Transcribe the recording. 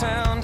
town.